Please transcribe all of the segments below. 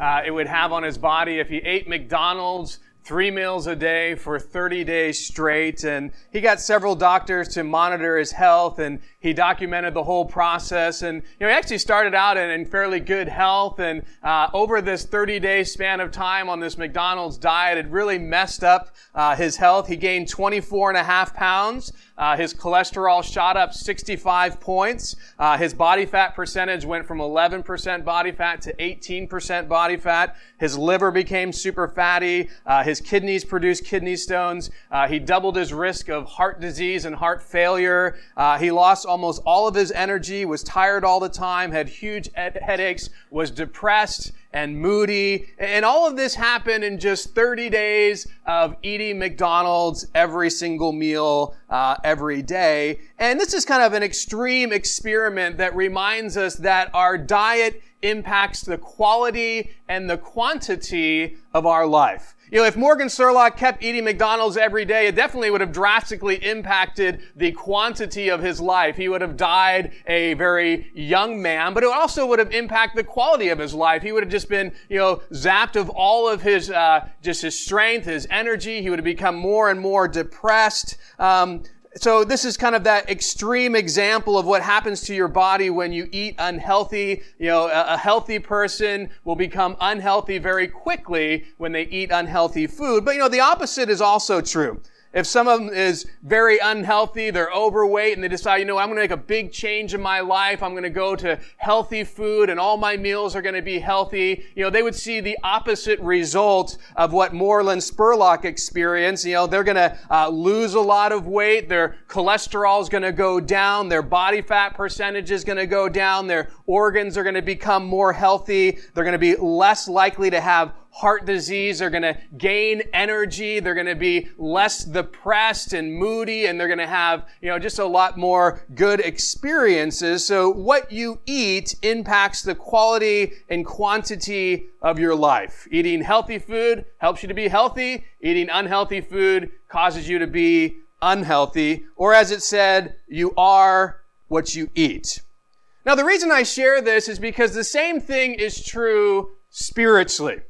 uh, it would have on his body if he ate McDonald's three meals a day for 30 days straight. And he got several doctors to monitor his health and he documented the whole process. And, you know, he actually started out in, in fairly good health. And uh, over this 30 day span of time on this McDonald's diet, it really messed up uh, his health. He gained 24 and a half pounds. Uh, his cholesterol shot up 65 points. Uh, his body fat percentage went from 11% body fat to 18% body fat. His liver became super fatty. Uh, his kidneys produced kidney stones. Uh, he doubled his risk of heart disease and heart failure. Uh, he lost almost all of his energy, was tired all the time, had huge ed- headaches, was depressed and moody. And all of this happened in just 30 days of eating McDonald's every single meal, uh, every day. And this is kind of an extreme experiment that reminds us that our diet impacts the quality and the quantity of our life. You know, if Morgan Spurlock kept eating McDonald's every day, it definitely would have drastically impacted the quantity of his life. He would have died a very young man, but it also would have impacted the quality of his life. He would have just been, you know, zapped of all of his, uh, just his strength, his energy. He would have become more and more depressed. Um, so this is kind of that extreme example of what happens to your body when you eat unhealthy. You know, a, healthy person will become unhealthy very quickly when they eat unhealthy food. But you know, the opposite is also true. If someone is very unhealthy, they're overweight, and they decide, you know, I'm going to make a big change in my life. I'm going to go to healthy food, and all my meals are going to be healthy. You know, they would see the opposite result of what Morgan Spurlock experienced. You know, they're going to uh, lose a lot of weight. Their cholesterol is going to go down. Their body fat percentage is going to go down. Their organs are going to become more healthy. They're going to be less likely to have heart disease. They're going to gain energy. They're going to be less depressed and moody, and they're going to have, you know, just a lot more good experiences. So what you eat impacts the quality and quantity of your life. Eating healthy food helps you to be healthy. Eating unhealthy food causes you to be unhealthy. Or as it said, you are what you eat. Now, the reason I share this is because the same thing is true spiritually.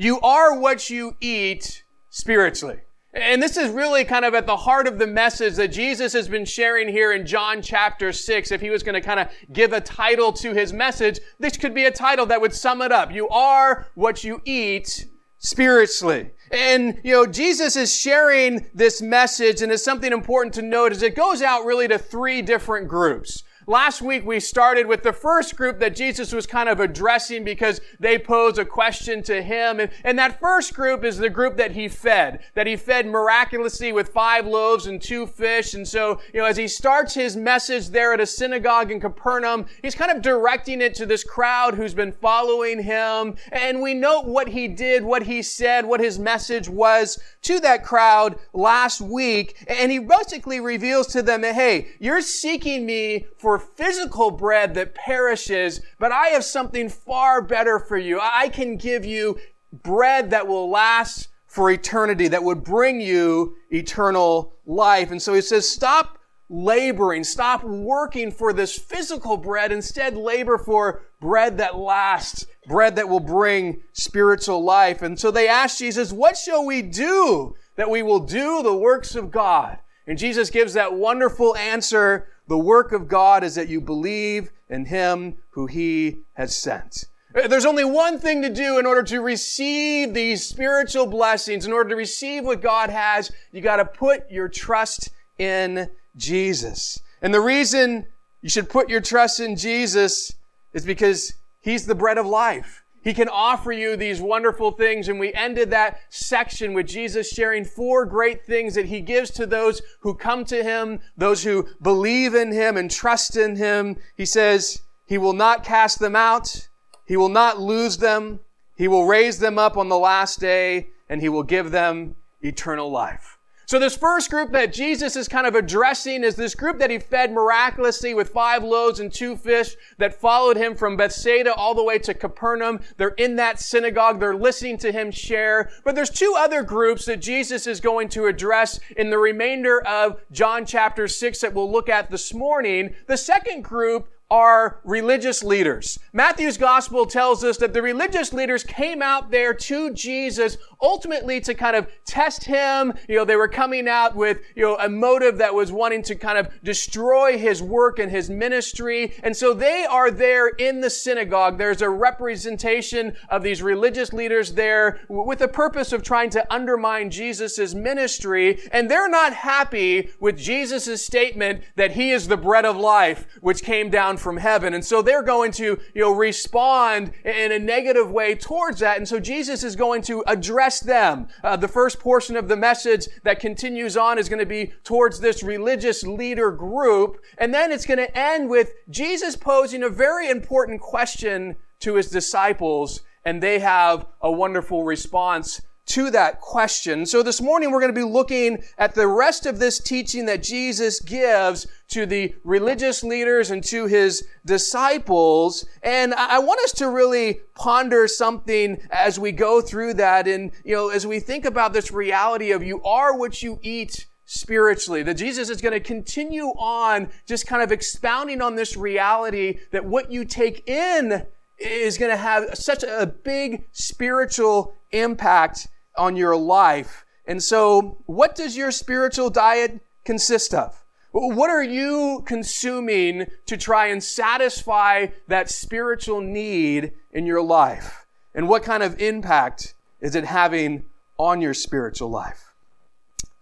You are what you eat spiritually. And this is really kind of at the heart of the message that Jesus has been sharing here in John chapter 6. If he was going to kind of give a title to his message, this could be a title that would sum it up. You are what you eat spiritually. And, you know, Jesus is sharing this message and it's something important to note is it goes out really to three different groups. Last week we started with the first group that Jesus was kind of addressing because they pose a question to him. And, and that first group is the group that he fed, that he fed miraculously with five loaves and two fish. And so, you know, as he starts his message there at a synagogue in Capernaum, he's kind of directing it to this crowd who's been following him. And we note what he did, what he said, what his message was to that crowd last week. And he basically reveals to them hey, you're seeking me for physical bread that perishes, but I have something far better for you. I can give you bread that will last for eternity, that would bring you eternal life. And so he says, stop laboring, stop working for this physical bread, instead labor for bread that lasts, bread that will bring spiritual life. And so they ask Jesus, what shall we do that we will do the works of God? And Jesus gives that wonderful answer the work of God is that you believe in Him who He has sent. Uh, there's only one thing to do in order to receive these spiritual blessings, in order to receive what God has. You got to put your trust in Jesus. And the reason you should put your trust in Jesus is because He's the bread of life. He can offer you these wonderful things. And we ended that section with Jesus sharing four great things that he gives to those who come to him, those who believe in him and trust in him. He says, he will not cast them out. He will not lose them. He will raise them up on the last day and he will give them eternal life. So this first group that Jesus is kind of addressing is this group that he fed miraculously with five loaves and two fish that followed him from Bethsaida all the way to Capernaum. They're in that synagogue. They're listening to him share. But there's two other groups that Jesus is going to address in the remainder of John chapter 6 that we'll look at this morning. The second group are religious leaders. Matthew's gospel tells us that the religious leaders came out there to Jesus ultimately to kind of test him. You know, they were coming out with, you know, a motive that was wanting to kind of destroy his work and his ministry. And so they are there in the synagogue. There's a representation of these religious leaders there with the purpose of trying to undermine Jesus' ministry. And they're not happy with Jesus' statement that he is the bread of life, which came down from heaven. And so they're going to, you know, respond in a negative way towards that. And so Jesus is going to address them. Uh, the first portion of the message that continues on is going to be towards this religious leader group. And then it's going to end with Jesus posing a very important question to his disciples. And they have a wonderful response to that question. So this morning we're going to be looking at the rest of this teaching that Jesus gives to the religious leaders and to his disciples. And I want us to really ponder something as we go through that. And, you know, as we think about this reality of you are what you eat spiritually. That Jesus is going to continue on just kind of expounding on this reality that what you take in is going to have such a big spiritual impact on your life. And so, what does your spiritual diet consist of? What are you consuming to try and satisfy that spiritual need in your life? And what kind of impact is it having on your spiritual life?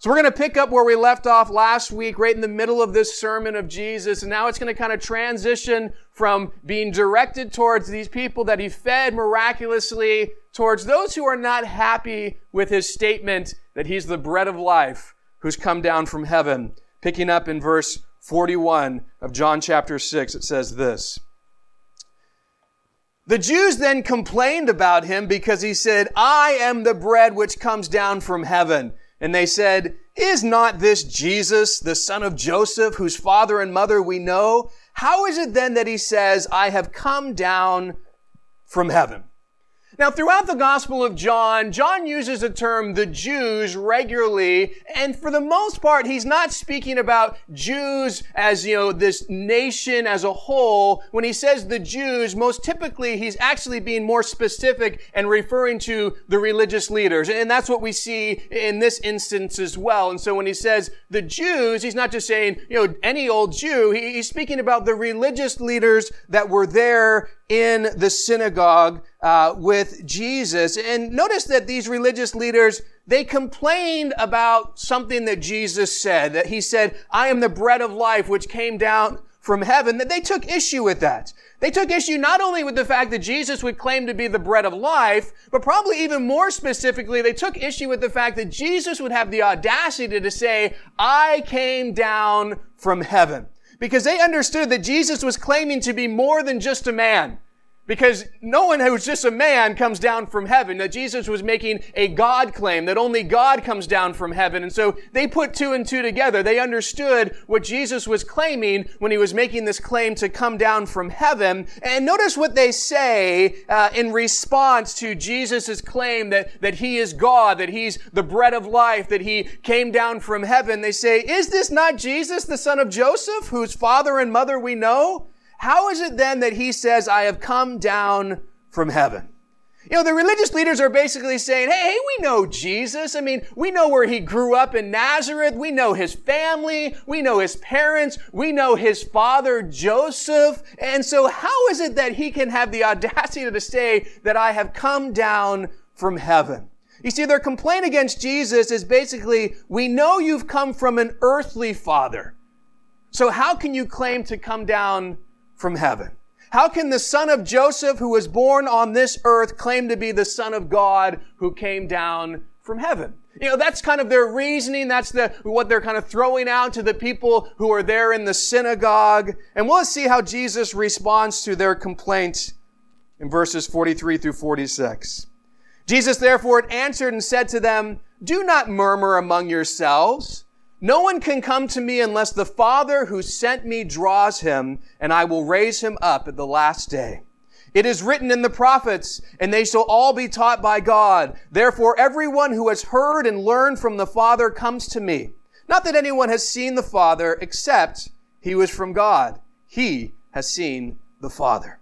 So we're going to pick up where we left off last week, right in the middle of this sermon of Jesus. And now it's going to kind of transition from being directed towards these people that he fed miraculously towards those who are not happy with his statement that he's the bread of life who's come down from heaven. Picking up in verse 41 of John chapter 6, it says this. The Jews then complained about him because he said, I am the bread which comes down from heaven. And they said, Is not this Jesus, the son of Joseph, whose father and mother we know? How is it then that he says, I have come down from heaven? Now, throughout the Gospel of John, John uses the term the Jews regularly, and for the most part, he's not speaking about Jews as, you know, this nation as a whole. When he says the Jews, most typically, he's actually being more specific and referring to the religious leaders. And that's what we see in this instance as well. And so when he says the Jews, he's not just saying, you know, any old Jew. He's speaking about the religious leaders that were there in the synagogue uh, with Jesus. And notice that these religious leaders, they complained about something that Jesus said, that he said, I am the bread of life which came down from heaven, that they took issue with that. They took issue not only with the fact that Jesus would claim to be the bread of life, but probably even more specifically, they took issue with the fact that Jesus would have the audacity to say, I came down from heaven because they understood that Jesus was claiming to be more than just a man. Because no one who's just a man comes down from heaven. That Jesus was making a God claim, that only God comes down from heaven. And so they put two and two together. They understood what Jesus was claiming when he was making this claim to come down from heaven. And notice what they say uh, in response to Jesus' claim that, that he is God, that he's the bread of life, that he came down from heaven. They say, Is this not Jesus, the son of Joseph, whose father and mother we know? How is it then that he says, I have come down from heaven? You know, the religious leaders are basically saying, hey, hey, we know Jesus. I mean, we know where he grew up in Nazareth. We know his family. We know his parents. We know his father, Joseph. And so how is it that he can have the audacity to say that I have come down from heaven? You see, their complaint against Jesus is basically, we know you've come from an earthly father. So how can you claim to come down from heaven? How can the son of Joseph who was born on this earth claim to be the son of God who came down from heaven? You know, that's kind of their reasoning. That's the, what they're kind of throwing out to the people who are there in the synagogue. And we'll see how Jesus responds to their complaint in verses 43 through 46. Jesus therefore answered and said to them, Do not murmur among yourselves. No one can come to me unless the Father who sent me draws him, and I will raise him up at the last day. It is written in the prophets, and they shall all be taught by God. Therefore, everyone who has heard and learned from the Father comes to me. Not that anyone has seen the Father, except he was from God. He has seen the Father.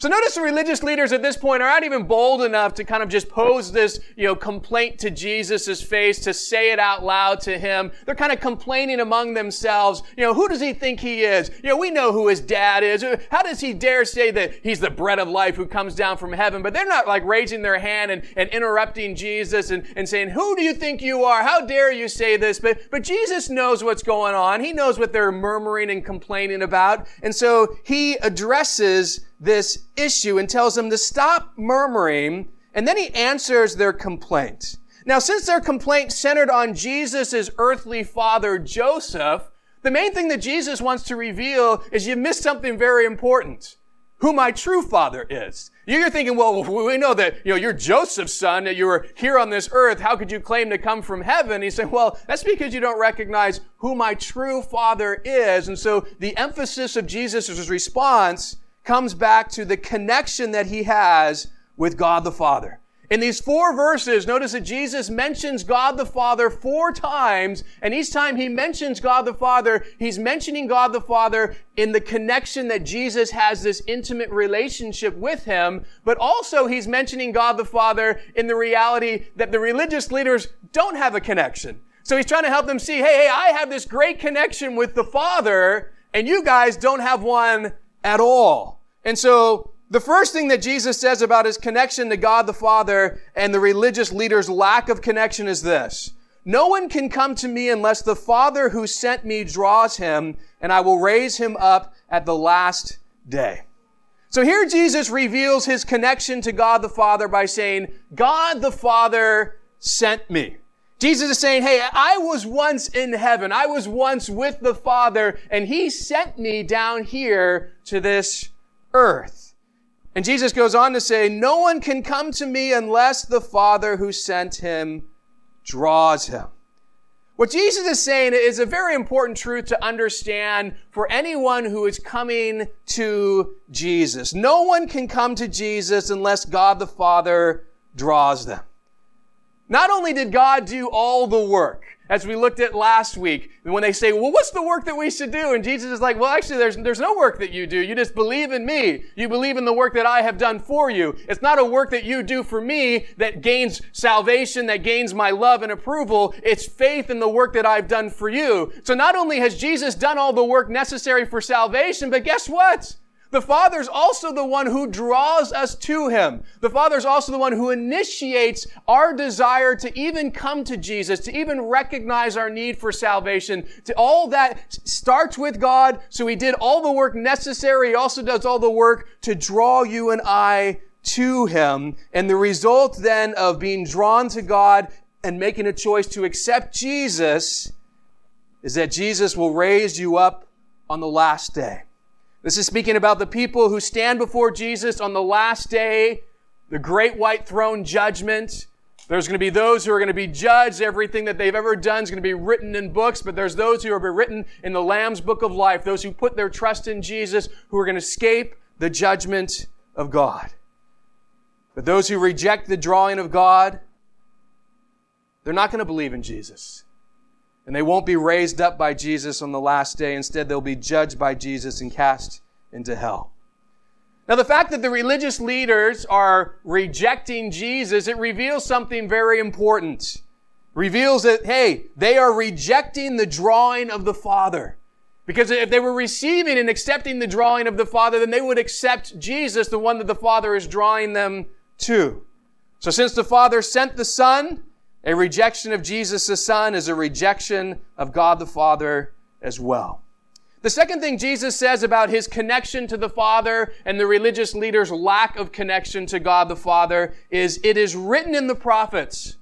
So notice the religious leaders at this point are not even bold enough to kind of just pose this, you know, complaint to Jesus' face, to say it out loud to him. They're kind of complaining among themselves. You know, who does he think he is? You know, we know who his dad is. How does he dare say that he's the bread of life who comes down from heaven? But they're not like raising their hand and, and interrupting Jesus and, and saying, who do you think you are? How dare you say this? But, but Jesus knows what's going on. He knows what they're murmuring and complaining about. And so he addresses this issue and tells them to stop murmuring, and then he answers their complaint. Now, since their complaint centered on Jesus' earthly father, Joseph, the main thing that Jesus wants to reveal is you missed something very important. Who my true father is. You're thinking, well, we know that, you know, you're Joseph's son, that you were here on this earth. How could you claim to come from heaven? He said, well, that's because you don't recognize who my true father is. And so the emphasis of Jesus' response comes back to the connection that he has with God the Father. In these four verses, notice that Jesus mentions God the Father four times, and each time he mentions God the Father, he's mentioning God the Father in the connection that Jesus has this intimate relationship with him, but also he's mentioning God the Father in the reality that the religious leaders don't have a connection. So he's trying to help them see, hey, hey, I have this great connection with the Father, and you guys don't have one at all. And so the first thing that Jesus says about his connection to God the Father and the religious leaders' lack of connection is this. No one can come to me unless the Father who sent me draws him, and I will raise him up at the last day. So here Jesus reveals his connection to God the Father by saying, God the Father sent me. Jesus is saying, Hey, I was once in heaven. I was once with the Father, and He sent me down here to this earth. And Jesus goes on to say, No one can come to me unless the Father who sent him draws him. What Jesus is saying is a very important truth to understand for anyone who is coming to Jesus. No one can come to Jesus unless God the Father draws them. Not only did God do all the work, as we looked at last week, when they say, well, what's the work that we should do? And Jesus is like, well, actually, there's, there's no work that you do. You just believe in me. You believe in the work that I have done for you. It's not a work that you do for me that gains salvation, that gains my love and approval. It's faith in the work that I've done for you. So not only has Jesus done all the work necessary for salvation, but guess what? The Father's also the one who draws us to Him. The Father's also the one who initiates our desire to even come to Jesus, to even recognize our need for salvation. To all that starts with God, so He did all the work necessary. He also does all the work to draw you and I to Him. And the result then of being drawn to God and making a choice to accept Jesus is that Jesus will raise you up on the last day. This is speaking about the people who stand before Jesus on the last day, the great white throne judgment. There's going to be those who are going to be judged. Everything that they've ever done is going to be written in books, but there's those who are written in the Lamb's book of life, those who put their trust in Jesus, who are going to escape the judgment of God. But those who reject the drawing of God, they're not going to believe in Jesus. And they won't be raised up by Jesus on the last day. Instead, they'll be judged by Jesus and cast into hell. Now, the fact that the religious leaders are rejecting Jesus, it reveals something very important. Reveals that, hey, they are rejecting the drawing of the Father. Because if they were receiving and accepting the drawing of the Father, then they would accept Jesus, the one that the Father is drawing them to. So since the Father sent the Son, a rejection of Jesus the Son is a rejection of God the Father as well. The second thing Jesus says about his connection to the Father and the religious leaders' lack of connection to God the Father is, it is written in the prophets,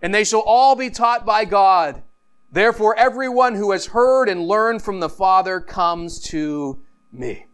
and they shall all be taught by God. Therefore, everyone who has heard and learned from the Father comes to me.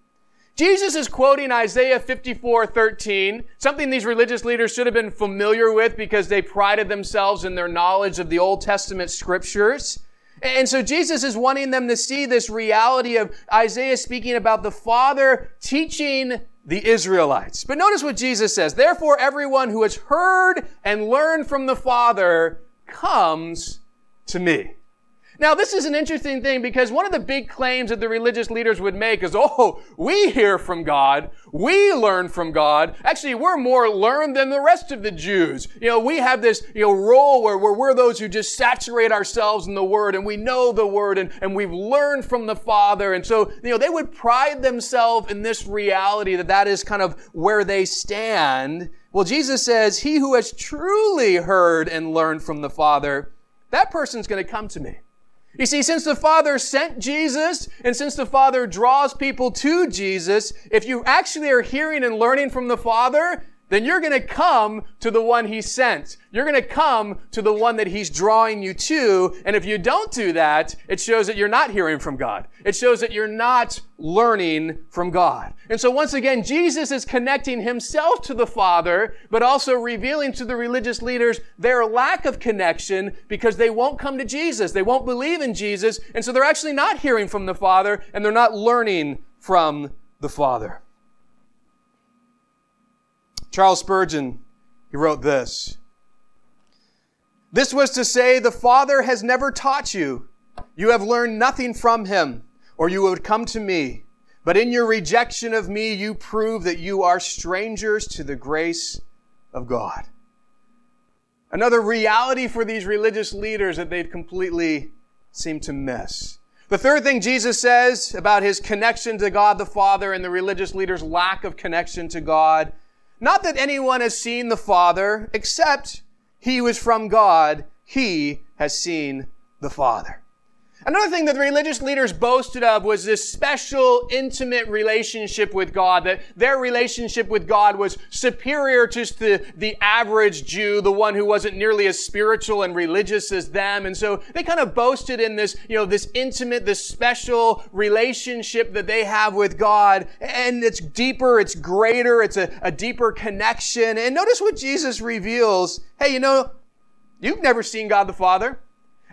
Jesus is quoting Isaiah 54, 13, something these religious leaders should have been familiar with because they prided themselves in their knowledge of the Old Testament scriptures. And so Jesus is wanting them to see this reality of Isaiah speaking about the Father teaching the Israelites. But notice what Jesus says. Therefore, everyone who has heard and learned from the Father comes to me. Now, this is an interesting thing because one of the big claims that the religious leaders would make is, oh, we hear from God. We learn from God. Actually, we're more learned than the rest of the Jews. You know, we have this, you know, role where, where we're those who just saturate ourselves in the Word and we know the Word and, and we've learned from the Father. And so, you know, they would pride themselves in this reality that that is kind of where they stand. Well, Jesus says, he who has truly heard and learned from the Father, that person's going to come to me. You see, since the Father sent Jesus, and since the Father draws people to Jesus, if you actually are hearing and learning from the Father, then you're going to come to the one he sent. You're going to come to the one that he's drawing you to. And if you don't do that, it shows that you're not hearing from God. It shows that you're not learning from God. And so once again, Jesus is connecting himself to the Father, but also revealing to the religious leaders their lack of connection because they won't come to Jesus. They won't believe in Jesus. And so they're actually not hearing from the Father and they're not learning from the Father. Charles Spurgeon, he wrote this. This was to say, the Father has never taught you. You have learned nothing from him, or you would come to me. But in your rejection of me, you prove that you are strangers to the grace of God. Another reality for these religious leaders that they'd completely seemed to miss. The third thing Jesus says about his connection to God the Father and the religious leaders' lack of connection to God not that anyone has seen the Father, except he was from God. He has seen the Father. Another thing that the religious leaders boasted of was this special, intimate relationship with God, that their relationship with God was superior to the, the average Jew, the one who wasn't nearly as spiritual and religious as them. And so they kind of boasted in this, you know, this intimate, this special relationship that they have with God. And it's deeper, it's greater, it's a, a deeper connection. And notice what Jesus reveals. Hey, you know, you've never seen God the Father.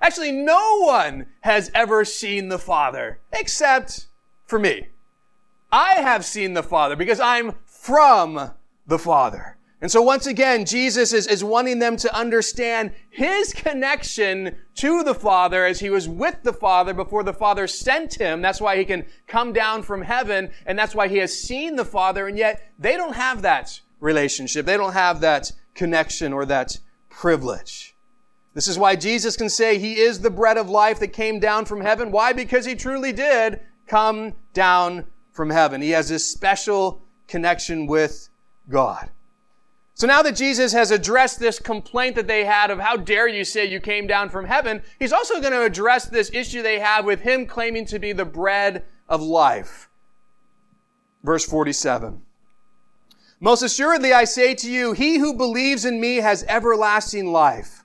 Actually, no one has ever seen the Father except for me. I have seen the Father because I'm from the Father. And so once again, Jesus is, is wanting them to understand his connection to the Father as he was with the Father before the Father sent him. That's why he can come down from heaven, and that's why he has seen the Father, and yet they don't have that relationship. They don't have that connection or that privilege. This is why Jesus can say he is the bread of life that came down from heaven. Why? Because he truly did come down from heaven. He has this special connection with God. So now that Jesus has addressed this complaint that they had of how dare you say you came down from heaven, he's also going to address this issue they have with him claiming to be the bread of life. Verse 47. Most assuredly I say to you, he who believes in me has everlasting life.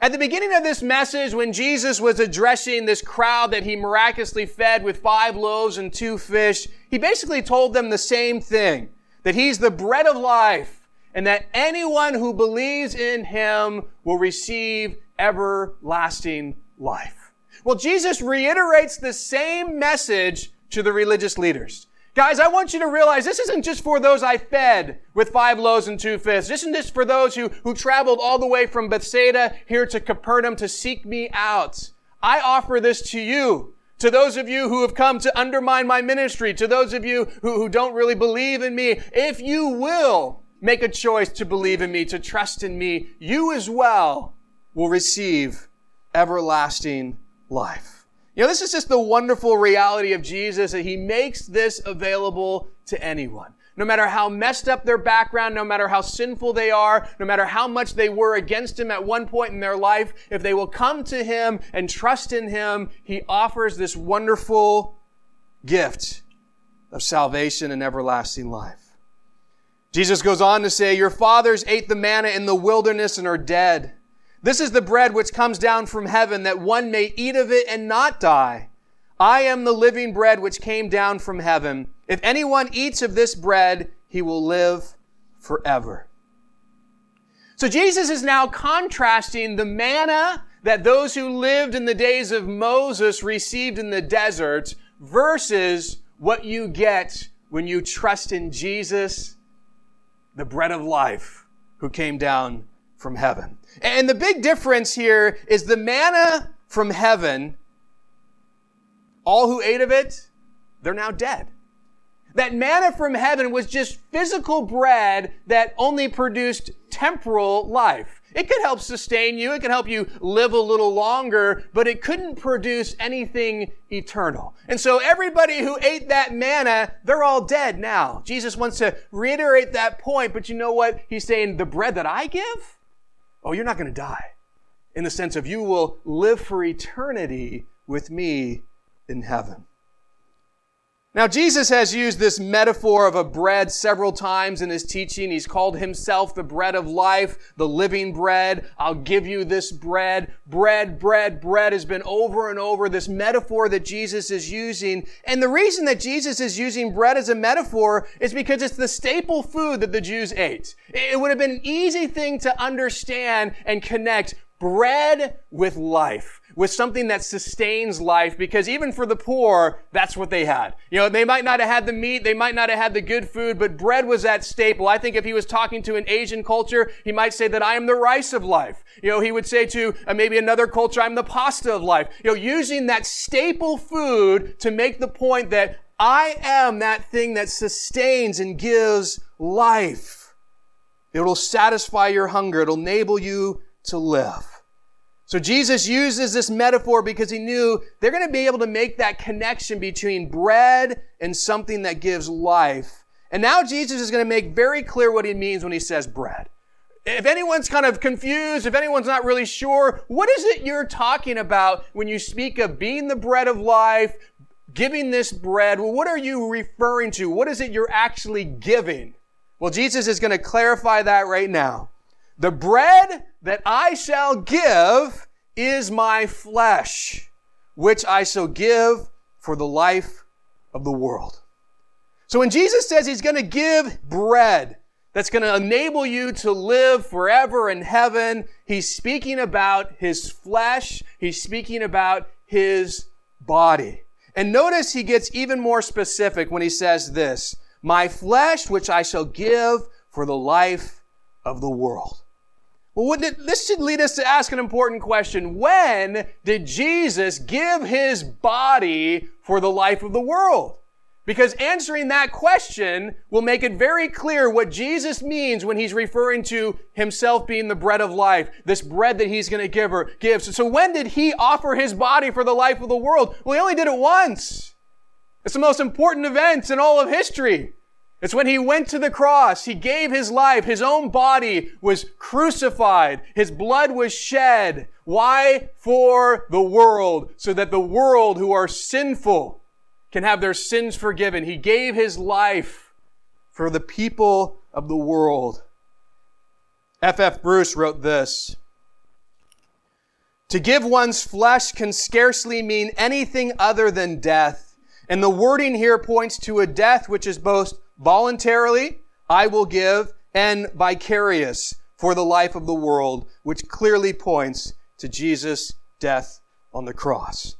At the beginning of this message, when Jesus was addressing this crowd that he miraculously fed with five loaves and two fish, he basically told them the same thing. That he's the bread of life and that anyone who believes in him will receive everlasting life. Well, Jesus reiterates the same message to the religious leaders. Guys, I want you to realize this isn't just for those I fed with five loaves and two fish. This isn't just for those who, who traveled all the way from Bethsaida here to Capernaum to seek me out. I offer this to you. To those of you who have come to undermine my ministry, to those of you who, who don't really believe in me, if you will make a choice to believe in me, to trust in me, you as well will receive everlasting life. You know, this is just the wonderful reality of Jesus that he makes this available to anyone. No matter how messed up their background, no matter how sinful they are, no matter how much they were against him at one point in their life, if they will come to him and trust in him, he offers this wonderful gift of salvation and everlasting life. Jesus goes on to say, Your fathers ate the manna in the wilderness and are dead. This is the bread which comes down from heaven, that one may eat of it and not die. I am the living bread which came down from heaven. If anyone eats of this bread, he will live forever. So Jesus is now contrasting the manna that those who lived in the days of Moses received in the desert versus what you get when you trust in Jesus, the bread of life, who came down from heaven. And the big difference here is the manna from heaven, all who ate of it, they're now dead. That manna from heaven was just physical bread that only produced temporal life. It could help sustain you. It could help you live a little longer, but it couldn't produce anything eternal. And so everybody who ate that manna, they're all dead now. Jesus wants to reiterate that point, but you know what? He's saying the bread that I give, oh, you're not going to die. In the sense of you will live for eternity with me in heaven. Now, Jesus has used this metaphor of a bread several times in his teaching. He's called himself the bread of life, the living bread. I'll give you this bread. Bread, bread, bread has been over and over this metaphor that Jesus is using. And the reason that Jesus is using bread as a metaphor is because it's the staple food that the Jews ate. It would have been an easy thing to understand and connect bread with life with something that sustains life because even for the poor, that's what they had. You know, they might not have had the meat, they might not have had the good food, but bread was that staple. I think if he was talking to an Asian culture, he might say that I am the rice of life. You know, he would say to uh, maybe another culture, I'm the pasta of life. You know, using that staple food to make the point that I am that thing that sustains and gives life. It'll satisfy your hunger. It'll enable you to live. So Jesus uses this metaphor because he knew they're going to be able to make that connection between bread and something that gives life. And now Jesus is going to make very clear what he means when he says bread. If anyone's kind of confused, if anyone's not really sure, what is it you're talking about when you speak of being the bread of life, giving this bread? Well, what are you referring to? What is it you're actually giving? Well, Jesus is going to clarify that right now. The bread that I shall give is my flesh, which I shall give for the life of the world. So when Jesus says he's going to give bread that's going to enable you to live forever in heaven, he's speaking about his flesh. He's speaking about his body. And notice he gets even more specific when he says this, my flesh, which I shall give for the life of the world. Well, this should lead us to ask an important question. When did Jesus give his body for the life of the world? Because answering that question will make it very clear what Jesus means when he's referring to himself being the bread of life, this bread that he's going to give or give. So, so when did he offer his body for the life of the world? Well, he only did it once. It's the most important event in all of history. It's when he went to the cross, he gave his life, his own body was crucified, his blood was shed. Why? For the world, so that the world who are sinful can have their sins forgiven. He gave his life for the people of the world. F. F. Bruce wrote this. To give one's flesh can scarcely mean anything other than death. And the wording here points to a death which is both voluntarily, I will give, and vicarious for the life of the world, which clearly points to Jesus' death on the cross.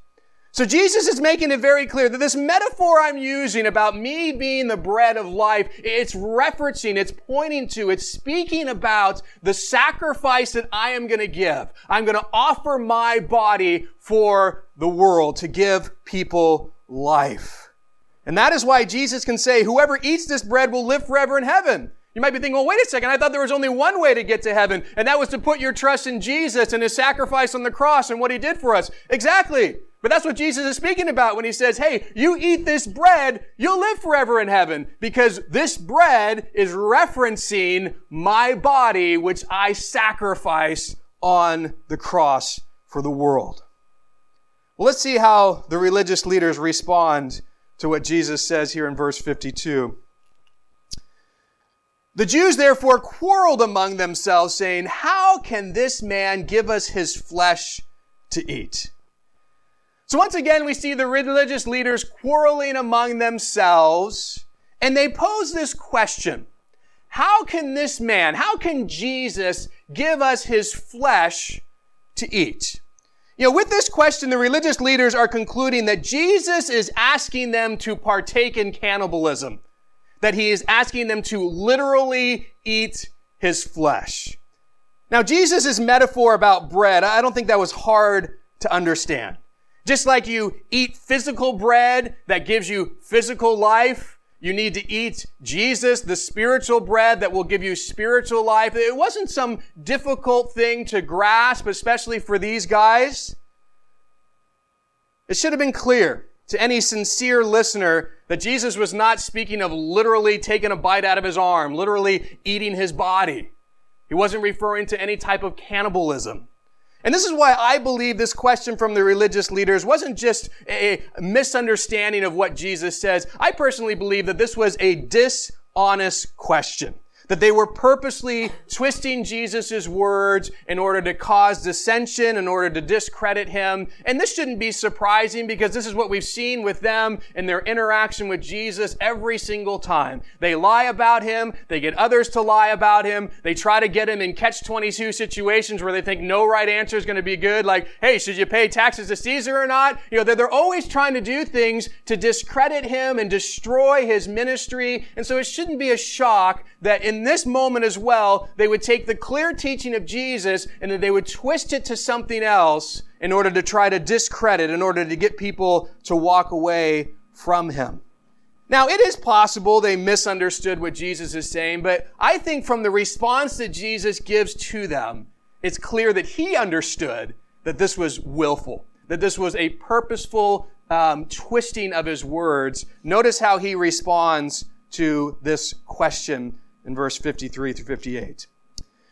So Jesus is making it very clear that this metaphor I'm using about me being the bread of life, it's referencing, it's pointing to, it's speaking about the sacrifice that I am going to give. I'm going to offer my body for the world to give people life. And that is why Jesus can say, whoever eats this bread will live forever in heaven. You might be thinking, well, wait a second. I thought there was only one way to get to heaven, and that was to put your trust in Jesus and his sacrifice on the cross and what he did for us. Exactly. But that's what Jesus is speaking about when he says, hey, you eat this bread, you'll live forever in heaven because this bread is referencing my body, which I sacrifice on the cross for the world. Well, let's see how the religious leaders respond to what Jesus says here in verse 52. The Jews therefore quarreled among themselves, saying, How can this man give us his flesh to eat? So once again, we see the religious leaders quarreling among themselves, and they pose this question. How can this man, how can Jesus give us his flesh to eat? You know, with this question, the religious leaders are concluding that Jesus is asking them to partake in cannibalism that he is asking them to literally eat his flesh. Now, Jesus' metaphor about bread, I don't think that was hard to understand. Just like you eat physical bread that gives you physical life, you need to eat Jesus, the spiritual bread that will give you spiritual life. It wasn't some difficult thing to grasp, especially for these guys. It should have been clear to any sincere listener that Jesus was not speaking of literally taking a bite out of his arm, literally eating his body. He wasn't referring to any type of cannibalism. And this is why I believe this question from the religious leaders wasn't just a misunderstanding of what Jesus says. I personally believe that this was a dishonest question that they were purposely twisting Jesus' words in order to cause dissension, in order to discredit him. And this shouldn't be surprising because this is what we've seen with them in their interaction with Jesus every single time. They lie about him, they get others to lie about him, they try to get him in catch-22 situations where they think no right answer is going to be good, like, hey, should you pay taxes to Caesar or not? You know, they're, they're always trying to do things to discredit him and destroy his ministry. And so it shouldn't be a shock that in this moment as well, they would take the clear teaching of Jesus and that they would twist it to something else in order to try to discredit, in order to get people to walk away from him. Now, it is possible they misunderstood what Jesus is saying, but I think from the response that Jesus gives to them, it's clear that he understood that this was willful, that this was a purposeful um, twisting of his words. Notice how he responds to this question in verse 53 through 58.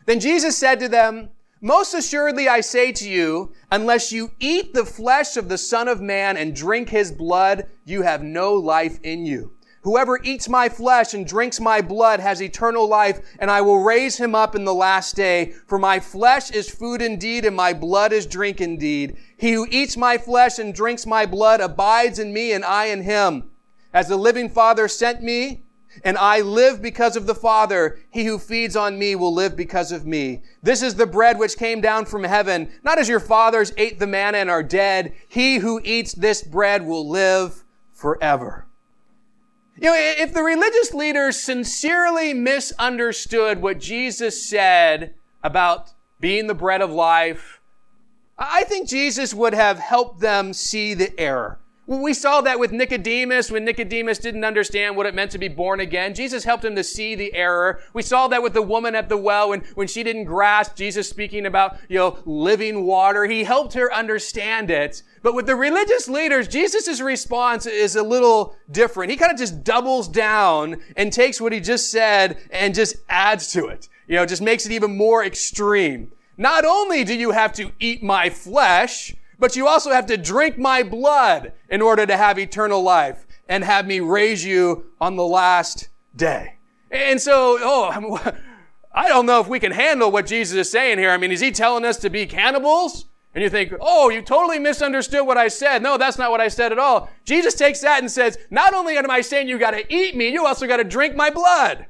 Then Jesus said to them, Most assuredly I say to you, unless you eat the flesh of the Son of Man and drink his blood, you have no life in you. Whoever eats my flesh and drinks my blood has eternal life, and I will raise him up in the last day. For my flesh is food indeed, and my blood is drink indeed. He who eats my flesh and drinks my blood abides in me, and I in him. As the living Father sent me, and I live because of the Father. He who feeds on me will live because of me. This is the bread which came down from heaven, not as your fathers ate the manna and are dead. He who eats this bread will live forever. You know, if the religious leaders sincerely misunderstood what Jesus said about being the bread of life, I think Jesus would have helped them see the error. We saw that with Nicodemus when Nicodemus didn't understand what it meant to be born again. Jesus helped him to see the error. We saw that with the woman at the well when, when she didn't grasp Jesus speaking about, you know, living water. He helped her understand it. But with the religious leaders, Jesus' response is a little different. He kind of just doubles down and takes what he just said and just adds to it. You know, just makes it even more extreme. Not only do you have to eat my flesh, but you also have to drink my blood in order to have eternal life and have me raise you on the last day. And so, oh, I don't know if we can handle what Jesus is saying here. I mean, is he telling us to be cannibals? And you think, oh, you totally misunderstood what I said. No, that's not what I said at all. Jesus takes that and says, not only am I saying you got to eat me, you also got to drink my blood.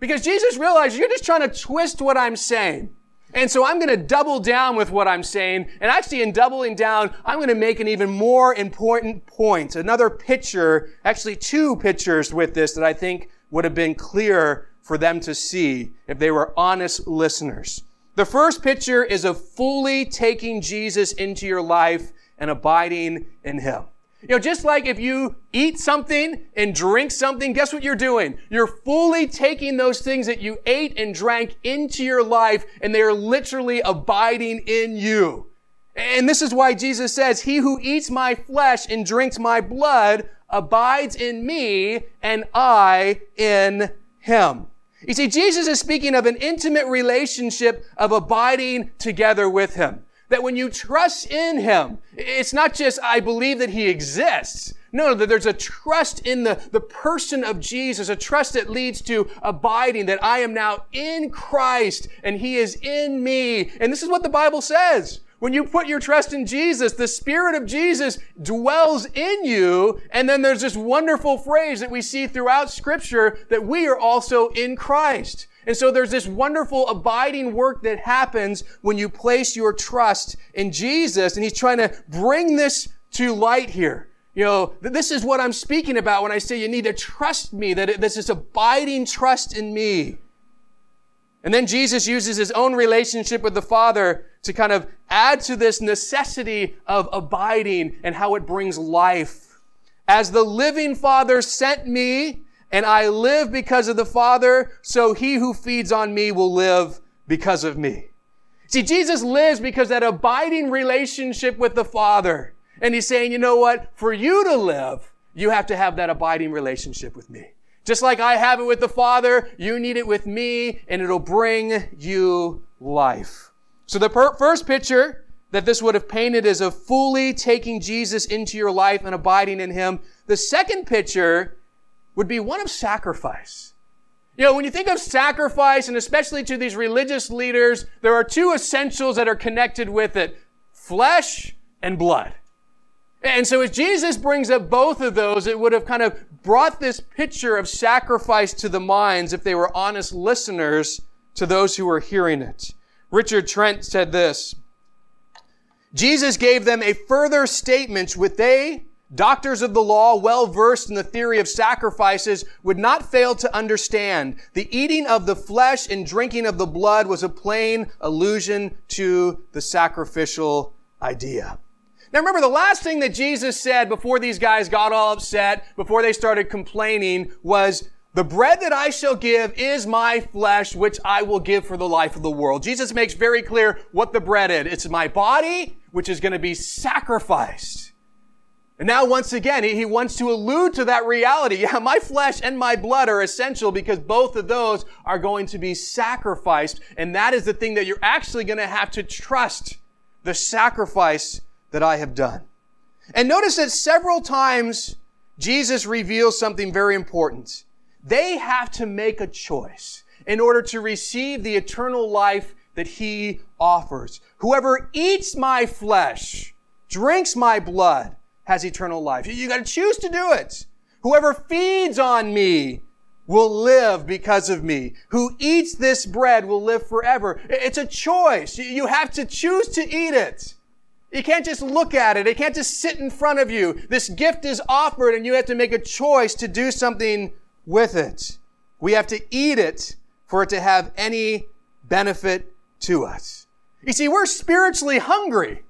Because Jesus realized you're just trying to twist what I'm saying. And so I'm going to double down with what I'm saying. And actually, in doubling down, I'm going to make an even more important point. Another picture, actually two pictures with this that I think would have been clear for them to see if they were honest listeners. The first picture is of fully taking Jesus into your life and abiding in Him. You know, just like if you eat something and drink something, guess what you're doing? You're fully taking those things that you ate and drank into your life and they are literally abiding in you. And this is why Jesus says, he who eats my flesh and drinks my blood abides in me and I in him. You see, Jesus is speaking of an intimate relationship of abiding together with him. That when you trust in Him, it's not just, I believe that He exists. No, that there's a trust in the, the person of Jesus, a trust that leads to abiding, that I am now in Christ and He is in me. And this is what the Bible says. When you put your trust in Jesus, the Spirit of Jesus dwells in you. And then there's this wonderful phrase that we see throughout Scripture that we are also in Christ. And so there's this wonderful abiding work that happens when you place your trust in Jesus. And he's trying to bring this to light here. You know, this is what I'm speaking about when I say you need to trust me, that this is abiding trust in me. And then Jesus uses his own relationship with the Father to kind of add to this necessity of abiding and how it brings life. As the living Father sent me, and I live because of the Father, so he who feeds on me will live because of me. See, Jesus lives because that abiding relationship with the Father. And he's saying, you know what? For you to live, you have to have that abiding relationship with me. Just like I have it with the Father, you need it with me, and it'll bring you life. So the per- first picture that this would have painted is of fully taking Jesus into your life and abiding in Him. The second picture would be one of sacrifice. You know, when you think of sacrifice, and especially to these religious leaders, there are two essentials that are connected with it flesh and blood. And so as Jesus brings up both of those, it would have kind of brought this picture of sacrifice to the minds if they were honest listeners to those who were hearing it. Richard Trent said this Jesus gave them a further statement which they Doctors of the law, well versed in the theory of sacrifices, would not fail to understand the eating of the flesh and drinking of the blood was a plain allusion to the sacrificial idea. Now remember, the last thing that Jesus said before these guys got all upset, before they started complaining, was, the bread that I shall give is my flesh, which I will give for the life of the world. Jesus makes very clear what the bread is. It's my body, which is going to be sacrificed. And now once again, he, wants to allude to that reality. Yeah, my flesh and my blood are essential because both of those are going to be sacrificed. And that is the thing that you're actually going to have to trust the sacrifice that I have done. And notice that several times Jesus reveals something very important. They have to make a choice in order to receive the eternal life that he offers. Whoever eats my flesh, drinks my blood, has eternal life. You got to choose to do it. Whoever feeds on me will live because of me. Who eats this bread will live forever. It's a choice. You have to choose to eat it. You can't just look at it. It can't just sit in front of you. This gift is offered and you have to make a choice to do something with it. We have to eat it for it to have any benefit to us. You see, we're spiritually hungry.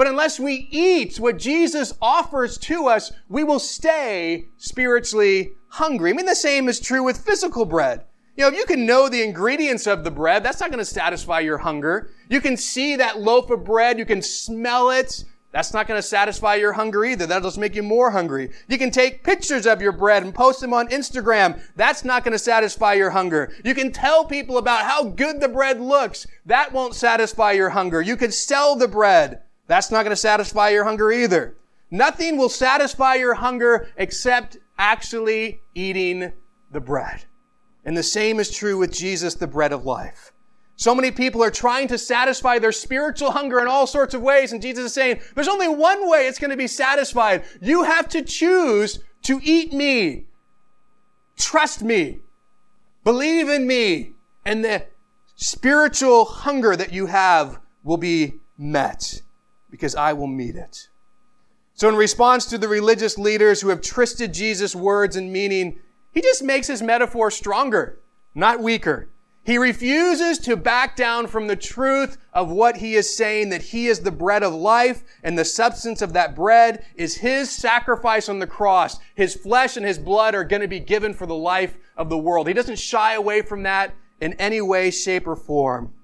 But unless we eat what Jesus offers to us, we will stay spiritually hungry. I mean, the same is true with physical bread. You know, if you can know the ingredients of the bread, that's not going to satisfy your hunger. You can see that loaf of bread, you can smell it. That's not going to satisfy your hunger either. That'll just make you more hungry. You can take pictures of your bread and post them on Instagram. That's not going to satisfy your hunger. You can tell people about how good the bread looks. That won't satisfy your hunger. You could sell the bread. That's not going to satisfy your hunger either. Nothing will satisfy your hunger except actually eating the bread. And the same is true with Jesus, the bread of life. So many people are trying to satisfy their spiritual hunger in all sorts of ways, and Jesus is saying, there's only one way it's going to be satisfied. You have to choose to eat me. Trust me. Believe in me. And the spiritual hunger that you have will be met because I will meet it. So in response to the religious leaders who have twisted Jesus' words and meaning, he just makes his metaphor stronger, not weaker. He refuses to back down from the truth of what he is saying that he is the bread of life and the substance of that bread is his sacrifice on the cross. His flesh and his blood are going to be given for the life of the world. He doesn't shy away from that in any way, shape, or form.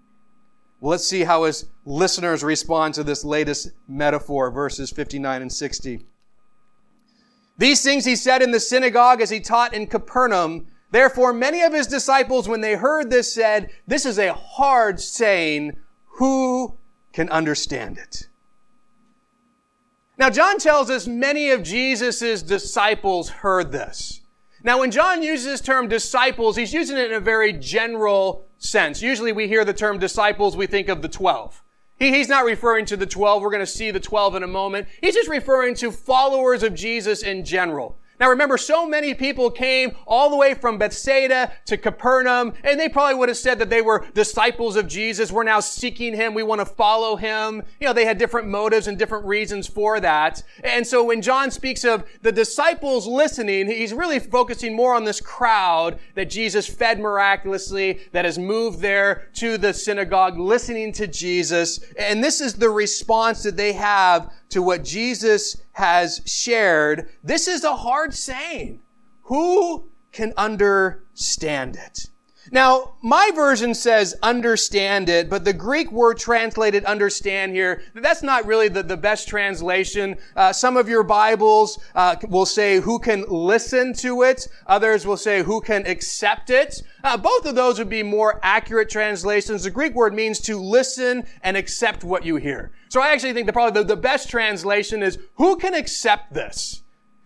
Well, let's see how his listeners respond to this latest metaphor, verses 59 and 60. These things he said in the synagogue as he taught in Capernaum. Therefore, many of his disciples, when they heard this, said, This is a hard saying. Who can understand it? Now, John tells us many of Jesus' disciples heard this. Now, when John uses this term disciples, he's using it in a very general sense. Usually we hear the term disciples, we think of the 12. He, he's not referring to the 12. We're going to see the 12 in a moment. He's just referring to followers of Jesus in general. Now remember, so many people came all the way from Bethsaida to Capernaum, and they probably would have said that they were disciples of Jesus. We're now seeking him. We want to follow him. You know, they had different motives and different reasons for that. And so when John speaks of the disciples listening, he's really focusing more on this crowd that Jesus fed miraculously, that has moved there to the synagogue, listening to Jesus. And this is the response that they have to what Jesus has shared, this is a hard saying. Who can understand it? Now, my version says understand it, but the Greek word translated understand here, that's not really the, the best translation. Uh, some of your Bibles uh, will say who can listen to it. Others will say who can accept it. Uh, both of those would be more accurate translations. The Greek word means to listen and accept what you hear. So I actually think that probably the, the best translation is who can accept this?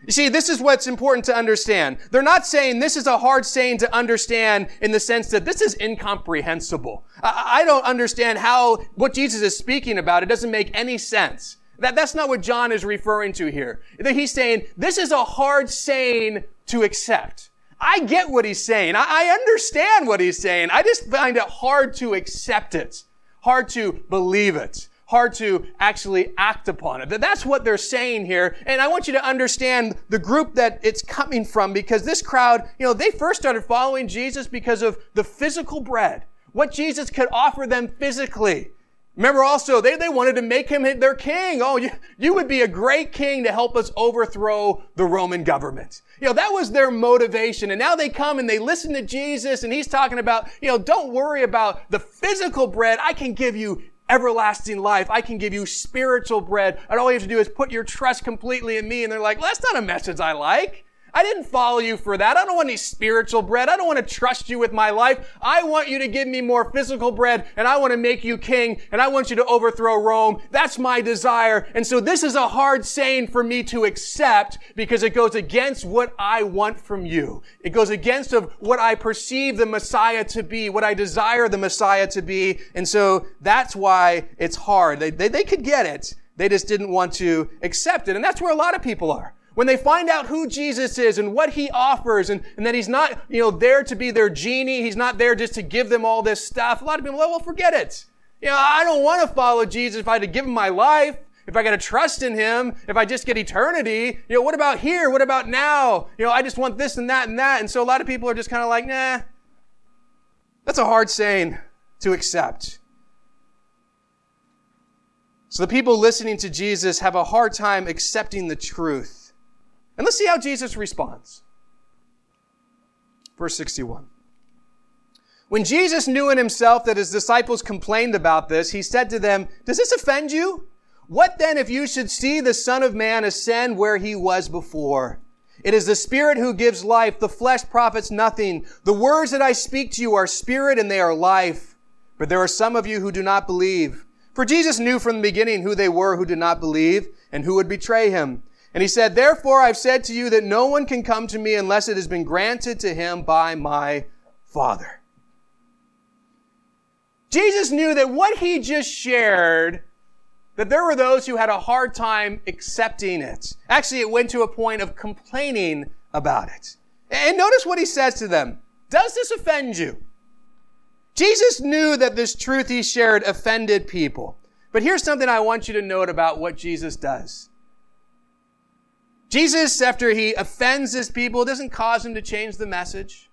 You see, this is what's important to understand. They're not saying this is a hard saying to understand in the sense that this is incomprehensible. I, I don't understand how what Jesus is speaking about. It doesn't make any sense. That, that's not what John is referring to here. He's saying this is a hard saying to accept. I get what he's saying. I, I understand what he's saying. I just find it hard to accept it, hard to believe it hard to actually act upon it. That's what they're saying here. And I want you to understand the group that it's coming from because this crowd, you know, they first started following Jesus because of the physical bread, what Jesus could offer them physically. Remember also, they, they wanted to make him their king. Oh, you, you would be a great king to help us overthrow the Roman government. You know, that was their motivation. And now they come and they listen to Jesus and he's talking about, you know, don't worry about the physical bread. I can give you everlasting life. I can give you spiritual bread. And all you have to do is put your trust completely in me. And they're like, well, that's not a message I like. I didn't follow you for that. I don't want any spiritual bread. I don't want to trust you with my life. I want you to give me more physical bread and I want to make you king and I want you to overthrow Rome. That's my desire. And so this is a hard saying for me to accept because it goes against what I want from you. It goes against of what I perceive the Messiah to be, what I desire the Messiah to be. And so that's why it's hard. They, they, they could get it. They just didn't want to accept it. And that's where a lot of people are. When they find out who Jesus is and what he offers and, and that he's not, you know, there to be their genie, he's not there just to give them all this stuff, a lot of people, well, forget it. You know, I don't want to follow Jesus if I had to give him my life, if I got to trust in him, if I just get eternity. You know, what about here? What about now? You know, I just want this and that and that. And so a lot of people are just kind of like, nah. That's a hard saying to accept. So the people listening to Jesus have a hard time accepting the truth. And let's see how Jesus responds. Verse 61. When Jesus knew in himself that his disciples complained about this, he said to them, Does this offend you? What then if you should see the Son of Man ascend where he was before? It is the Spirit who gives life. The flesh profits nothing. The words that I speak to you are spirit and they are life. But there are some of you who do not believe. For Jesus knew from the beginning who they were who did not believe and who would betray him. And he said, Therefore I've said to you that no one can come to me unless it has been granted to him by my Father. Jesus knew that what he just shared, that there were those who had a hard time accepting it. Actually, it went to a point of complaining about it. And notice what he says to them. Does this offend you? Jesus knew that this truth he shared offended people. But here's something I want you to note about what Jesus does. Jesus, after he offends his people, doesn't cause him to change the message.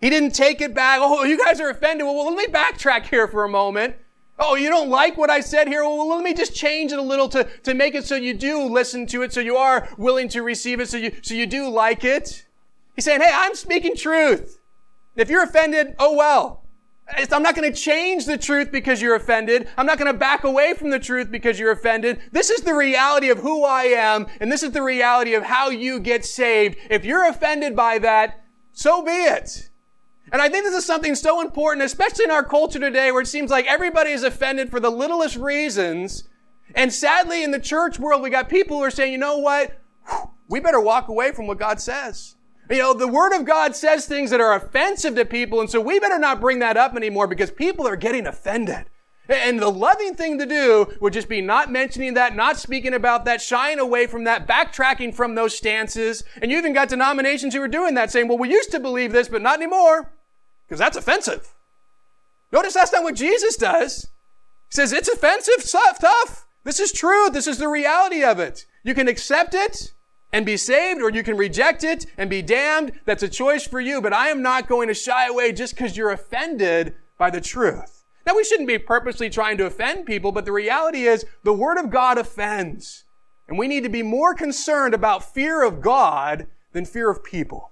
He didn't take it back. Oh, you guys are offended. Well, let me backtrack here for a moment. Oh, you don't like what I said here? Well, let me just change it a little to, to make it so you do listen to it, so you are willing to receive it, so you, so you do like it. He's saying, hey, I'm speaking truth. If you're offended, oh well. I'm not going to change the truth because you're offended. I'm not going to back away from the truth because you're offended. This is the reality of who I am, and this is the reality of how you get saved. If you're offended by that, so be it. And I think this is something so important, especially in our culture today where it seems like everybody is offended for the littlest reasons. And sadly, in the church world, we got people who are saying, you know what? We better walk away from what God says. You know, the Word of God says things that are offensive to people, and so we better not bring that up anymore because people are getting offended. And the loving thing to do would just be not mentioning that, not speaking about that, shying away from that, backtracking from those stances. And you even got denominations who are doing that, saying, well, we used to believe this, but not anymore, because that's offensive. Notice that's not what Jesus does. He says, it's offensive, tough, tough. This is true. This is the reality of it. You can accept it, and be saved, or you can reject it and be damned. That's a choice for you, but I am not going to shy away just because you're offended by the truth. Now, we shouldn't be purposely trying to offend people, but the reality is the Word of God offends. And we need to be more concerned about fear of God than fear of people.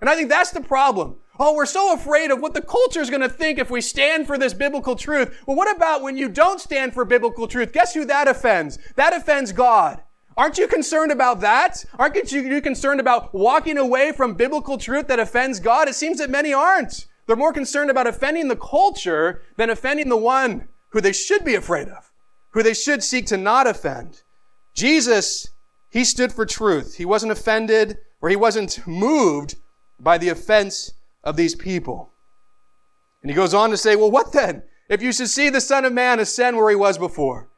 And I think that's the problem. Oh, we're so afraid of what the culture is going to think if we stand for this biblical truth. Well, what about when you don't stand for biblical truth? Guess who that offends? That offends God. Aren't you concerned about that? Aren't you concerned about walking away from biblical truth that offends God? It seems that many aren't. They're more concerned about offending the culture than offending the one who they should be afraid of, who they should seek to not offend. Jesus, he stood for truth. He wasn't offended or he wasn't moved by the offense of these people. And he goes on to say, well, what then? If you should see the Son of Man ascend where he was before.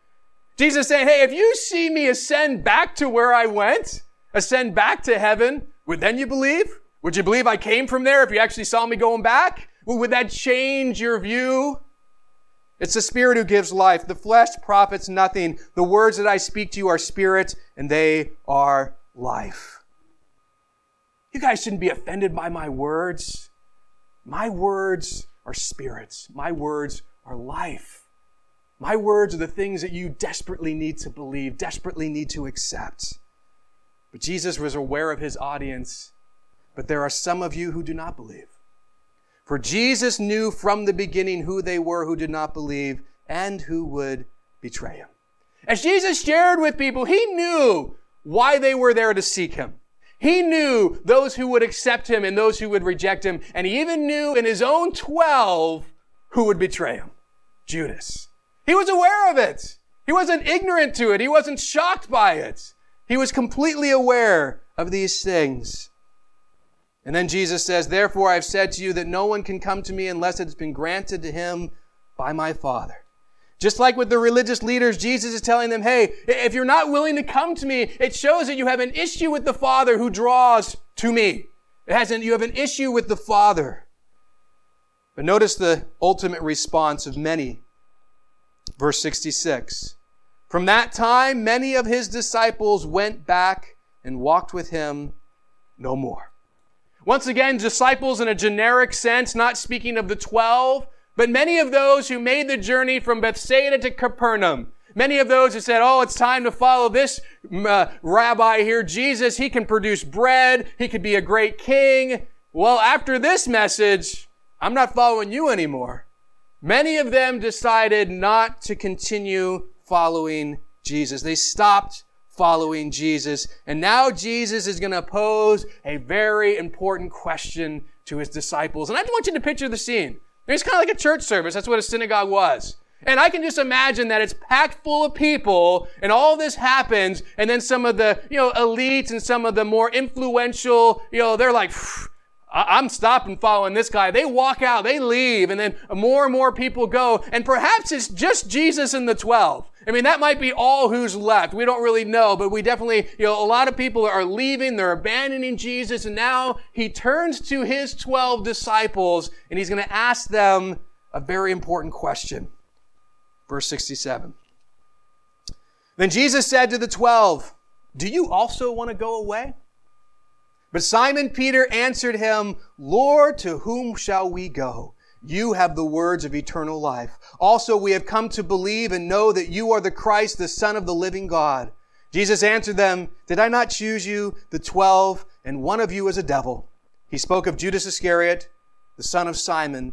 Jesus saying, hey, if you see me ascend back to where I went, ascend back to heaven, would then you believe? Would you believe I came from there if you actually saw me going back? Well, would that change your view? It's the Spirit who gives life. The flesh profits nothing. The words that I speak to you are spirit and they are life. You guys shouldn't be offended by my words. My words are spirits. My words are life. My words are the things that you desperately need to believe, desperately need to accept. But Jesus was aware of his audience, but there are some of you who do not believe. For Jesus knew from the beginning who they were who did not believe and who would betray him. As Jesus shared with people, he knew why they were there to seek him. He knew those who would accept him and those who would reject him. And he even knew in his own 12 who would betray him. Judas. He was aware of it. He wasn't ignorant to it. He wasn't shocked by it. He was completely aware of these things. And then Jesus says, Therefore I've said to you that no one can come to me unless it has been granted to him by my Father. Just like with the religious leaders, Jesus is telling them, hey, if you're not willing to come to me, it shows that you have an issue with the Father who draws to me. It hasn't, you have an issue with the Father. But notice the ultimate response of many Verse 66. From that time, many of his disciples went back and walked with him no more. Once again, disciples in a generic sense, not speaking of the twelve, but many of those who made the journey from Bethsaida to Capernaum. Many of those who said, oh, it's time to follow this uh, rabbi here, Jesus. He can produce bread. He could be a great king. Well, after this message, I'm not following you anymore. Many of them decided not to continue following Jesus. They stopped following Jesus. And now Jesus is going to pose a very important question to his disciples. And I want you to picture the scene. It's kind of like a church service. That's what a synagogue was. And I can just imagine that it's packed full of people and all this happens and then some of the, you know, elites and some of the more influential, you know, they're like, I'm stopping following this guy. They walk out, they leave, and then more and more people go. And perhaps it's just Jesus and the 12. I mean, that might be all who's left. We don't really know, but we definitely, you know, a lot of people are leaving, they're abandoning Jesus, and now he turns to his 12 disciples and he's going to ask them a very important question. Verse 67. Then Jesus said to the 12, Do you also want to go away? But Simon Peter answered him, Lord, to whom shall we go? You have the words of eternal life. Also, we have come to believe and know that you are the Christ, the Son of the living God. Jesus answered them, Did I not choose you, the twelve, and one of you is a devil? He spoke of Judas Iscariot, the son of Simon,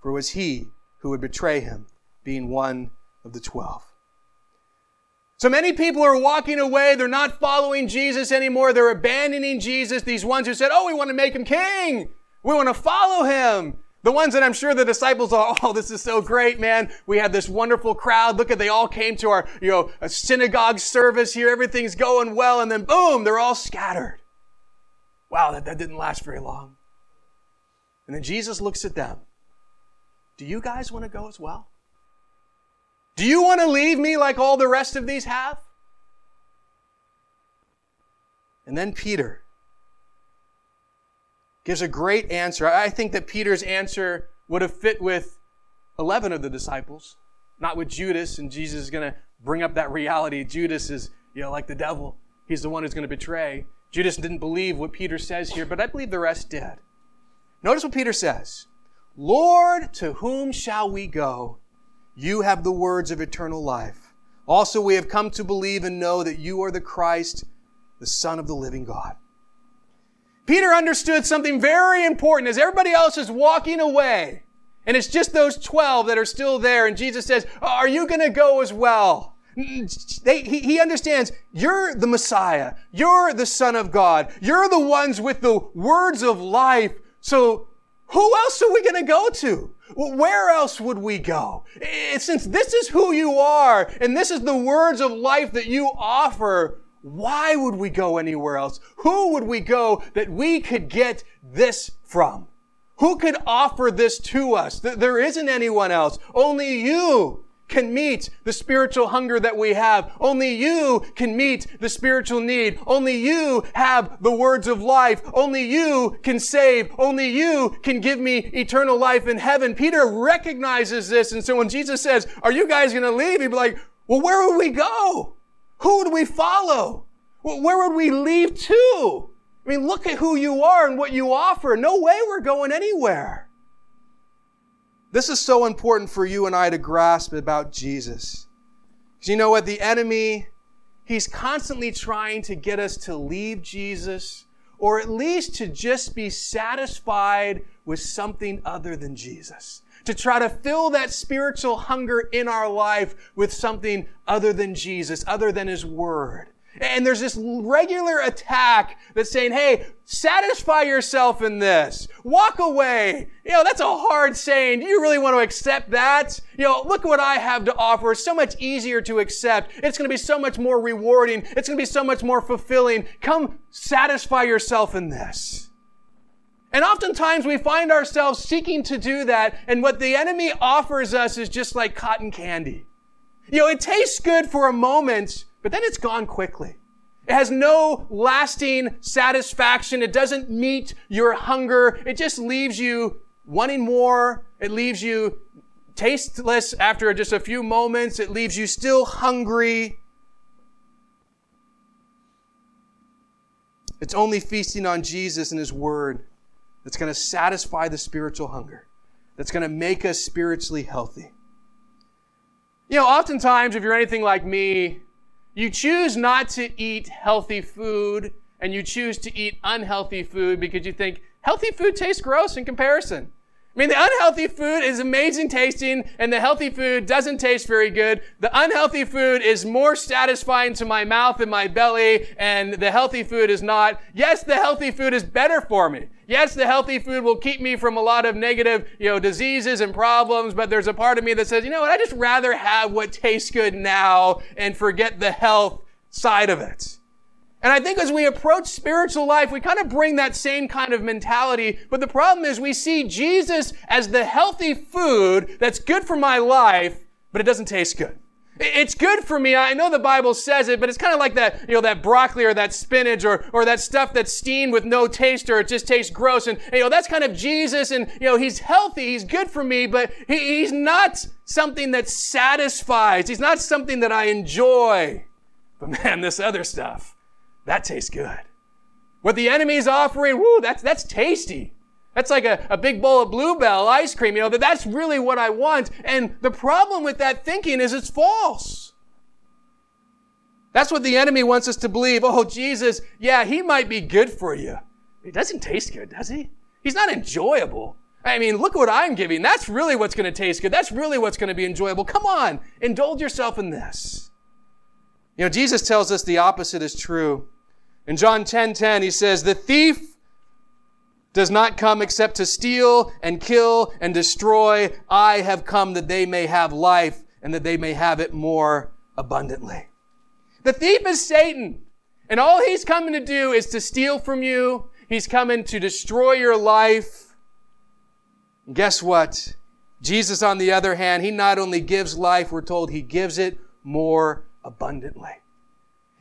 for it was he who would betray him, being one of the twelve. So many people are walking away. They're not following Jesus anymore. They're abandoning Jesus. These ones who said, Oh, we want to make him king. We want to follow him. The ones that I'm sure the disciples are, oh, this is so great, man. We had this wonderful crowd. Look at, they all came to our, you know, a synagogue service here. Everything's going well. And then boom, they're all scattered. Wow, that, that didn't last very long. And then Jesus looks at them. Do you guys want to go as well? Do you want to leave me like all the rest of these have? And then Peter gives a great answer. I think that Peter's answer would have fit with 11 of the disciples, not with Judas. And Jesus is going to bring up that reality. Judas is, you know, like the devil. He's the one who's going to betray. Judas didn't believe what Peter says here, but I believe the rest did. Notice what Peter says Lord, to whom shall we go? You have the words of eternal life. Also, we have come to believe and know that you are the Christ, the Son of the living God. Peter understood something very important as everybody else is walking away. And it's just those 12 that are still there. And Jesus says, Are you going to go as well? They, he, he understands you're the Messiah. You're the Son of God. You're the ones with the words of life. So who else are we going to go to? Where else would we go? Since this is who you are and this is the words of life that you offer, why would we go anywhere else? Who would we go that we could get this from? Who could offer this to us? There isn't anyone else. Only you can meet the spiritual hunger that we have. Only you can meet the spiritual need. Only you have the words of life. Only you can save. Only you can give me eternal life in heaven. Peter recognizes this. And so when Jesus says, are you guys going to leave? He'd be like, well, where would we go? Who would we follow? Where would we leave to? I mean, look at who you are and what you offer. No way we're going anywhere. This is so important for you and I to grasp about Jesus. Because you know what? The enemy, he's constantly trying to get us to leave Jesus or at least to just be satisfied with something other than Jesus. To try to fill that spiritual hunger in our life with something other than Jesus, other than His Word. And there's this regular attack that's saying, hey, satisfy yourself in this. Walk away. You know, that's a hard saying. Do you really want to accept that? You know, look what I have to offer. It's so much easier to accept. It's going to be so much more rewarding. It's going to be so much more fulfilling. Come satisfy yourself in this. And oftentimes we find ourselves seeking to do that, and what the enemy offers us is just like cotton candy. You know, it tastes good for a moment, but then it's gone quickly. It has no lasting satisfaction. It doesn't meet your hunger. It just leaves you wanting more. It leaves you tasteless after just a few moments. It leaves you still hungry. It's only feasting on Jesus and His Word that's going to satisfy the spiritual hunger, that's going to make us spiritually healthy. You know, oftentimes, if you're anything like me, you choose not to eat healthy food and you choose to eat unhealthy food because you think healthy food tastes gross in comparison. I mean, the unhealthy food is amazing tasting and the healthy food doesn't taste very good. The unhealthy food is more satisfying to my mouth and my belly and the healthy food is not. Yes, the healthy food is better for me. Yes, the healthy food will keep me from a lot of negative, you know, diseases and problems, but there's a part of me that says, you know what, I just rather have what tastes good now and forget the health side of it. And I think as we approach spiritual life, we kind of bring that same kind of mentality. But the problem is we see Jesus as the healthy food that's good for my life, but it doesn't taste good. It's good for me. I know the Bible says it, but it's kind of like that, you know, that broccoli or that spinach or, or that stuff that's steamed with no taste or it just tastes gross. And, you know, that's kind of Jesus and, you know, he's healthy. He's good for me, but he, he's not something that satisfies. He's not something that I enjoy. But man, this other stuff, that tastes good. What the enemy's offering, whoo, that's, that's tasty. That's like a, a big bowl of Blue Bell ice cream, you know, that that's really what I want. And the problem with that thinking is it's false. That's what the enemy wants us to believe. Oh, Jesus, yeah, he might be good for you. He doesn't taste good, does he? He's not enjoyable. I mean, look what I'm giving. That's really what's going to taste good. That's really what's going to be enjoyable. Come on, indulge yourself in this. You know, Jesus tells us the opposite is true. In John 10 10, he says, The thief does not come except to steal and kill and destroy. I have come that they may have life and that they may have it more abundantly. The thief is Satan. And all he's coming to do is to steal from you. He's coming to destroy your life. And guess what? Jesus, on the other hand, he not only gives life, we're told he gives it more abundantly.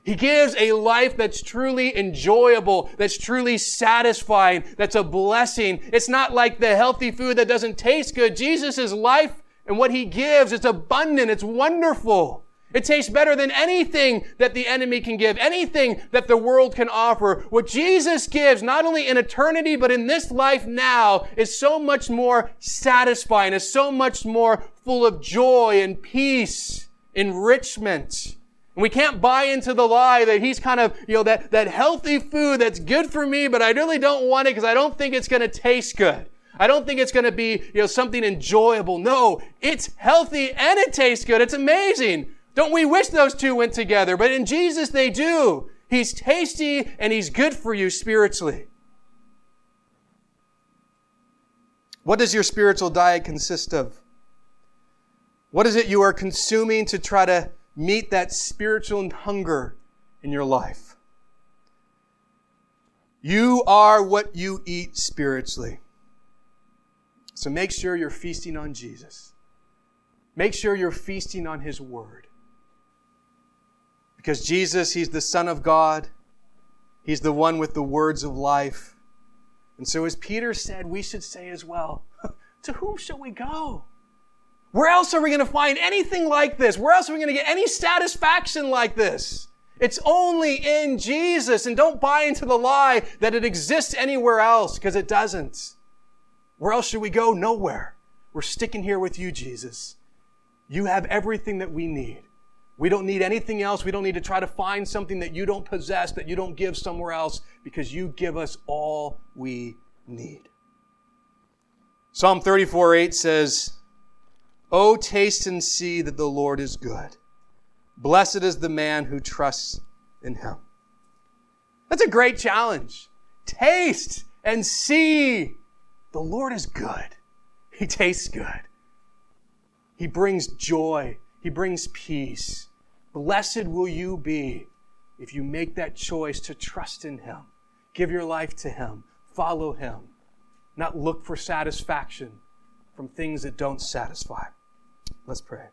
He gives a life that's truly enjoyable, that's truly satisfying, that's a blessing. It's not like the healthy food that doesn't taste good. Jesus' life and what he gives, it's abundant, it's wonderful. It tastes better than anything that the enemy can give, anything that the world can offer. What Jesus gives, not only in eternity, but in this life now, is so much more satisfying, is so much more full of joy and peace, enrichment. And we can't buy into the lie that he's kind of, you know, that, that healthy food that's good for me, but I really don't want it because I don't think it's going to taste good. I don't think it's going to be, you know, something enjoyable. No, it's healthy and it tastes good. It's amazing. Don't we wish those two went together? But in Jesus, they do. He's tasty and he's good for you spiritually. What does your spiritual diet consist of? What is it you are consuming to try to meet that spiritual hunger in your life? You are what you eat spiritually. So make sure you're feasting on Jesus. Make sure you're feasting on His Word. Because Jesus, He's the Son of God. He's the one with the words of life. And so, as Peter said, we should say as well, to whom shall we go? Where else are we going to find anything like this? Where else are we going to get any satisfaction like this? It's only in Jesus. And don't buy into the lie that it exists anywhere else, because it doesn't. Where else should we go? Nowhere. We're sticking here with you, Jesus. You have everything that we need. We don't need anything else. We don't need to try to find something that you don't possess, that you don't give somewhere else, because you give us all we need. Psalm 34 8 says, Oh, taste and see that the Lord is good. Blessed is the man who trusts in him. That's a great challenge. Taste and see the Lord is good. He tastes good. He brings joy. He brings peace. Blessed will you be if you make that choice to trust in Him, give your life to Him, follow Him, not look for satisfaction from things that don't satisfy. Let's pray.